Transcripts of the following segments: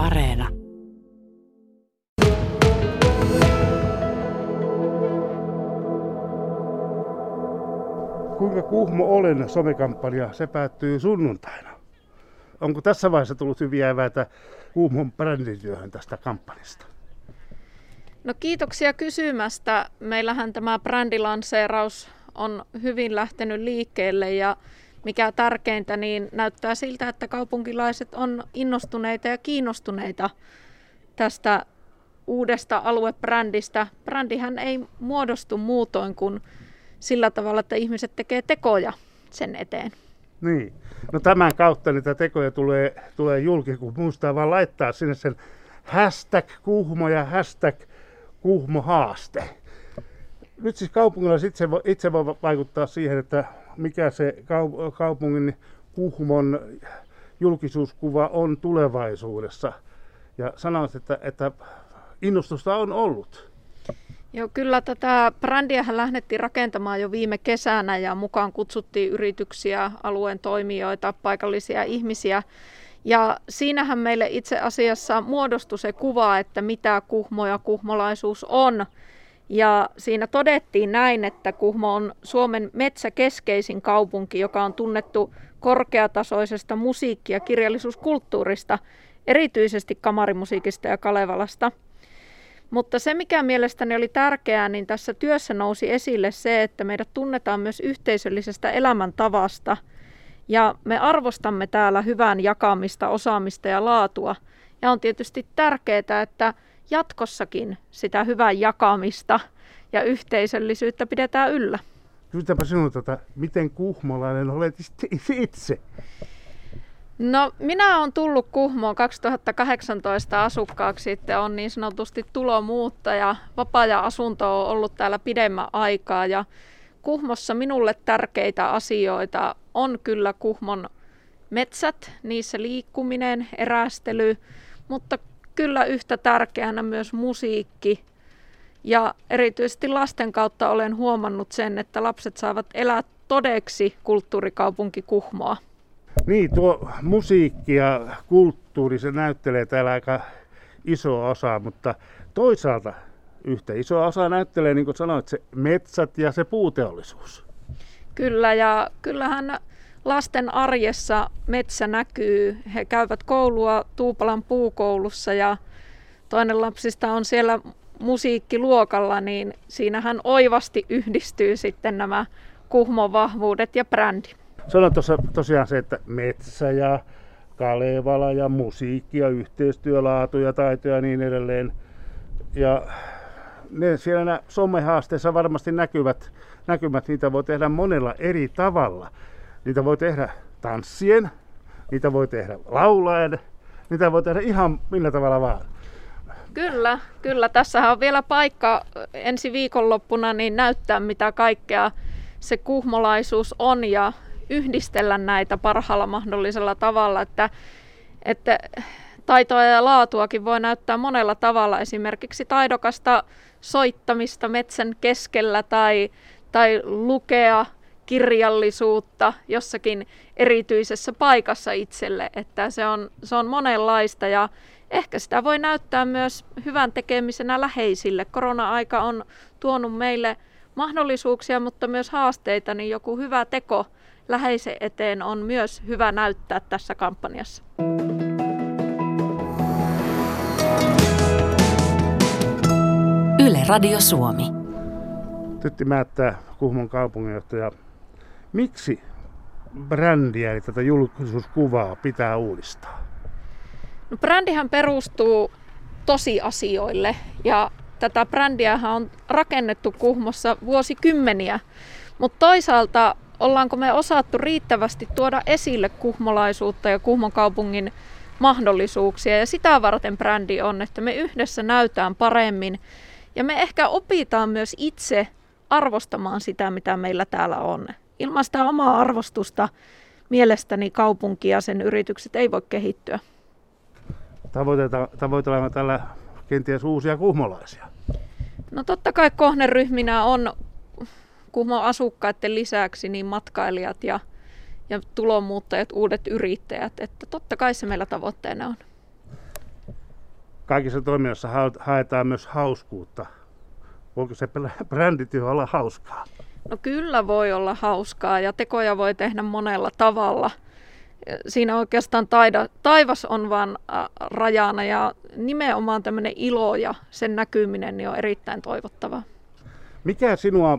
Areena. Kuinka kuhmo olen somekampanja, se päättyy sunnuntaina. Onko tässä vaiheessa tullut hyviä eväitä Kuhmon brändityöhön tästä kampanjasta? No kiitoksia kysymästä. Meillähän tämä brändilanseeraus on hyvin lähtenyt liikkeelle ja mikä tärkeintä, niin näyttää siltä, että kaupunkilaiset on innostuneita ja kiinnostuneita tästä uudesta aluebrändistä. Brändihän ei muodostu muutoin kuin sillä tavalla, että ihmiset tekee tekoja sen eteen. Niin. No tämän kautta niitä tekoja tulee, tulee julki, kun muistaa vaan laittaa sinne sen hashtag kuhmo ja hashtag kuhmo haaste. Nyt siis kaupungilla itse itse voi vaikuttaa siihen, että mikä se kaupungin Kuhmon julkisuuskuva on tulevaisuudessa. Ja sanoisin, että, että innostusta on ollut. Joo, kyllä tätä brändiä lähdettiin rakentamaan jo viime kesänä ja mukaan kutsuttiin yrityksiä, alueen toimijoita, paikallisia ihmisiä. Ja siinähän meille itse asiassa muodostui se kuva, että mitä Kuhmo ja kuhmolaisuus on. Ja siinä todettiin näin, että Kuhmo on Suomen metsäkeskeisin kaupunki, joka on tunnettu korkeatasoisesta musiikki- ja kirjallisuuskulttuurista, erityisesti kamarimusiikista ja Kalevalasta. Mutta se, mikä mielestäni oli tärkeää, niin tässä työssä nousi esille se, että meidät tunnetaan myös yhteisöllisestä elämäntavasta. Ja me arvostamme täällä hyvän jakamista, osaamista ja laatua. Ja on tietysti tärkeää, että jatkossakin sitä hyvän jakamista ja yhteisöllisyyttä pidetään yllä. Kysytäänpä sinulta, miten kuhmolainen olet itse? No minä olen tullut Kuhmoon 2018 asukkaaksi, että on niin sanotusti tulomuuttaja. Vapaa-asunto on ollut täällä pidemmän aikaa ja Kuhmossa minulle tärkeitä asioita on kyllä Kuhmon metsät, niissä liikkuminen, erästely, mutta kyllä yhtä tärkeänä myös musiikki. Ja erityisesti lasten kautta olen huomannut sen, että lapset saavat elää todeksi kulttuurikaupunki Kuhmoa. Niin, tuo musiikki ja kulttuuri, se näyttelee täällä aika iso osa, mutta toisaalta yhtä iso osa näyttelee, niin kuin sanoit, se metsät ja se puuteollisuus. Kyllä, ja kyllähän lasten arjessa metsä näkyy. He käyvät koulua Tuupalan puukoulussa ja toinen lapsista on siellä musiikkiluokalla, niin siinähän oivasti yhdistyy sitten nämä Kuhmon vahvuudet ja brändi. Sano tuossa tosiaan se, että metsä ja Kalevala ja musiikki ja yhteistyölaatu ja taito ja niin edelleen. Ja ne siellä somehaasteissa varmasti näkyvät, näkymät, niitä voi tehdä monella eri tavalla. Niitä voi tehdä tanssien, niitä voi tehdä laulaen, niitä voi tehdä ihan millä tavalla vaan. Kyllä, kyllä. Tässähän on vielä paikka ensi viikonloppuna niin näyttää mitä kaikkea se kuhmolaisuus on ja yhdistellä näitä parhaalla mahdollisella tavalla, että, että taitoa ja laatuakin voi näyttää monella tavalla, esimerkiksi taidokasta soittamista metsän keskellä tai, tai lukea kirjallisuutta jossakin erityisessä paikassa itselle, että se on, se on monenlaista ja ehkä sitä voi näyttää myös hyvän tekemisenä läheisille. Korona-aika on tuonut meille mahdollisuuksia, mutta myös haasteita, niin joku hyvä teko läheisen eteen on myös hyvä näyttää tässä kampanjassa. Yle Radio Suomi. Tytti Määttää, Kuhmon kaupunginjohtaja. Miksi brändiä, eli tätä julkisuuskuvaa, pitää uudistaa? No, brändihän perustuu tosiasioille ja tätä brändiä on rakennettu Kuhmossa vuosikymmeniä. Mutta toisaalta ollaanko me osattu riittävästi tuoda esille kuhmolaisuutta ja Kuhmon kaupungin mahdollisuuksia. Ja sitä varten brändi on, että me yhdessä näytään paremmin ja me ehkä opitaan myös itse arvostamaan sitä, mitä meillä täällä on. Ilman sitä omaa arvostusta mielestäni kaupunki ja sen yritykset ei voi kehittyä. Tavoitellaan tällä kenties uusia kuhmolaisia? No totta kai kohderyhminä on Kuhmon asukkaiden lisäksi niin matkailijat ja, ja tulonmuuttajat, uudet yrittäjät. Että totta kai se meillä tavoitteena on. kaikissa toiminnassa haetaan myös hauskuutta. Voiko se brändityö olla hauskaa? No kyllä voi olla hauskaa ja tekoja voi tehdä monella tavalla. Siinä oikeastaan taida, taivas on vaan rajana ja nimenomaan tämmöinen ilo ja sen näkyminen niin on erittäin toivottavaa. Mikä sinua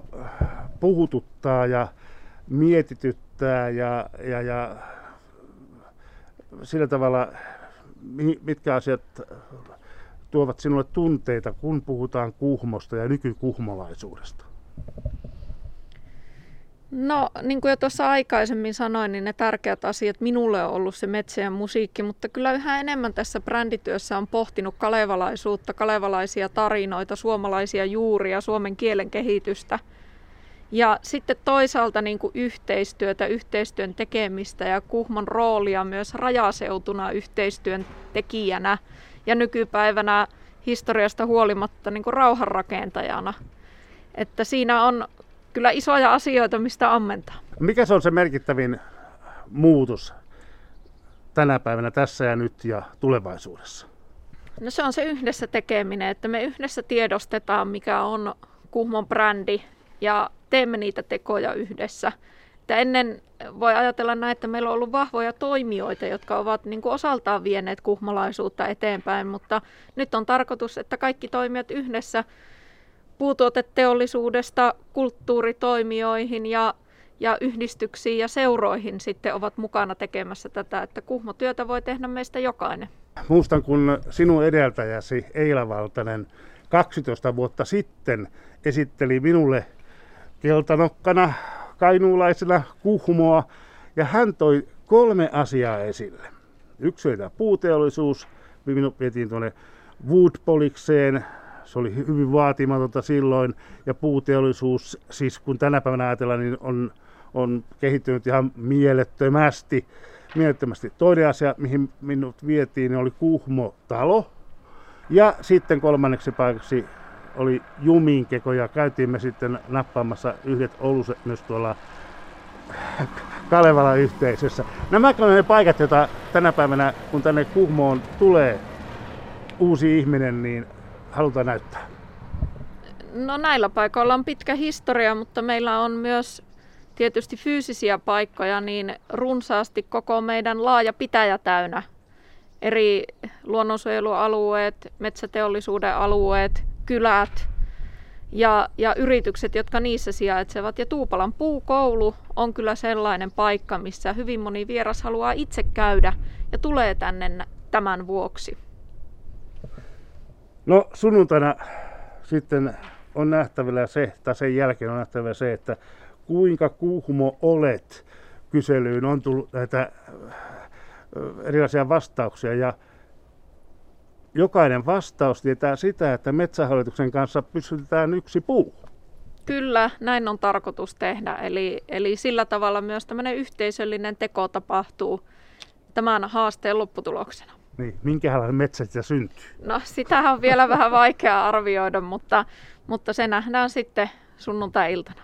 puhututtaa ja mietityttää ja, ja, ja sillä tavalla, mitkä asiat tuovat sinulle tunteita, kun puhutaan kuhmosta ja nykykuhmolaisuudesta? No, niin kuin jo tuossa aikaisemmin sanoin, niin ne tärkeät asiat minulle on ollut se metsä ja musiikki, mutta kyllä yhä enemmän tässä brändityössä on pohtinut kalevalaisuutta, kalevalaisia tarinoita, suomalaisia juuria, suomen kielen kehitystä. Ja sitten toisaalta niin kuin yhteistyötä, yhteistyön tekemistä ja Kuhmon roolia myös rajaseutuna yhteistyön tekijänä ja nykypäivänä historiasta huolimatta niin kuin rauhanrakentajana. Että siinä on kyllä isoja asioita, mistä ammentaa. Mikä se on se merkittävin muutos tänä päivänä tässä ja nyt ja tulevaisuudessa? No se on se yhdessä tekeminen, että me yhdessä tiedostetaan, mikä on Kuhmon brändi ja teemme niitä tekoja yhdessä. Että ennen voi ajatella näin, että meillä on ollut vahvoja toimijoita, jotka ovat niin kuin osaltaan vieneet kuhmolaisuutta eteenpäin, mutta nyt on tarkoitus, että kaikki toimijat yhdessä puutuoteteollisuudesta kulttuuritoimijoihin ja, ja yhdistyksiin ja seuroihin sitten ovat mukana tekemässä tätä, että kuhmotyötä voi tehdä meistä jokainen. Muistan, kun sinun edeltäjäsi Eila Valtanen 12 vuotta sitten esitteli minulle keltanokkana kainuulaisena kuhmoa ja hän toi kolme asiaa esille. Yksi oli tämä puuteollisuus, minut vietiin tuonne Woodpolikseen se oli hyvin vaatimatonta silloin ja puuteollisuus, siis kun tänä päivänä ajatellaan, niin on, on kehittynyt ihan mielettömästi. mielettömästi. Toinen asia, mihin minut vietiin, niin oli Kuhmo-talo. Ja sitten kolmanneksi paikaksi oli Juminkeko ja käytiin me sitten nappaamassa yhdet oluset myös tuolla Kalevala yhteisössä. Nämä on ne paikat, joita tänä päivänä, kun tänne Kuhmoon tulee uusi ihminen, niin halutaan näyttää? No näillä paikoilla on pitkä historia, mutta meillä on myös tietysti fyysisiä paikkoja niin runsaasti koko meidän laaja pitäjä täynnä. Eri luonnonsuojelualueet, metsäteollisuuden alueet, kylät ja, ja yritykset, jotka niissä sijaitsevat. Ja Tuupalan puukoulu on kyllä sellainen paikka, missä hyvin moni vieras haluaa itse käydä ja tulee tänne tämän vuoksi. No sunnuntaina sitten on nähtävillä se, tai sen jälkeen on nähtävillä se, että kuinka kuhmo olet kyselyyn on tullut näitä erilaisia vastauksia ja jokainen vastaus tietää sitä, että metsähallituksen kanssa pystytään yksi puu. Kyllä, näin on tarkoitus tehdä. Eli, eli sillä tavalla myös tämmöinen yhteisöllinen teko tapahtuu tämän haasteen lopputuloksena. Niin, minkälainen metsät ja syntyy? No sitä on vielä vähän vaikea arvioida, mutta, mutta se nähdään sitten sunnuntai-iltana.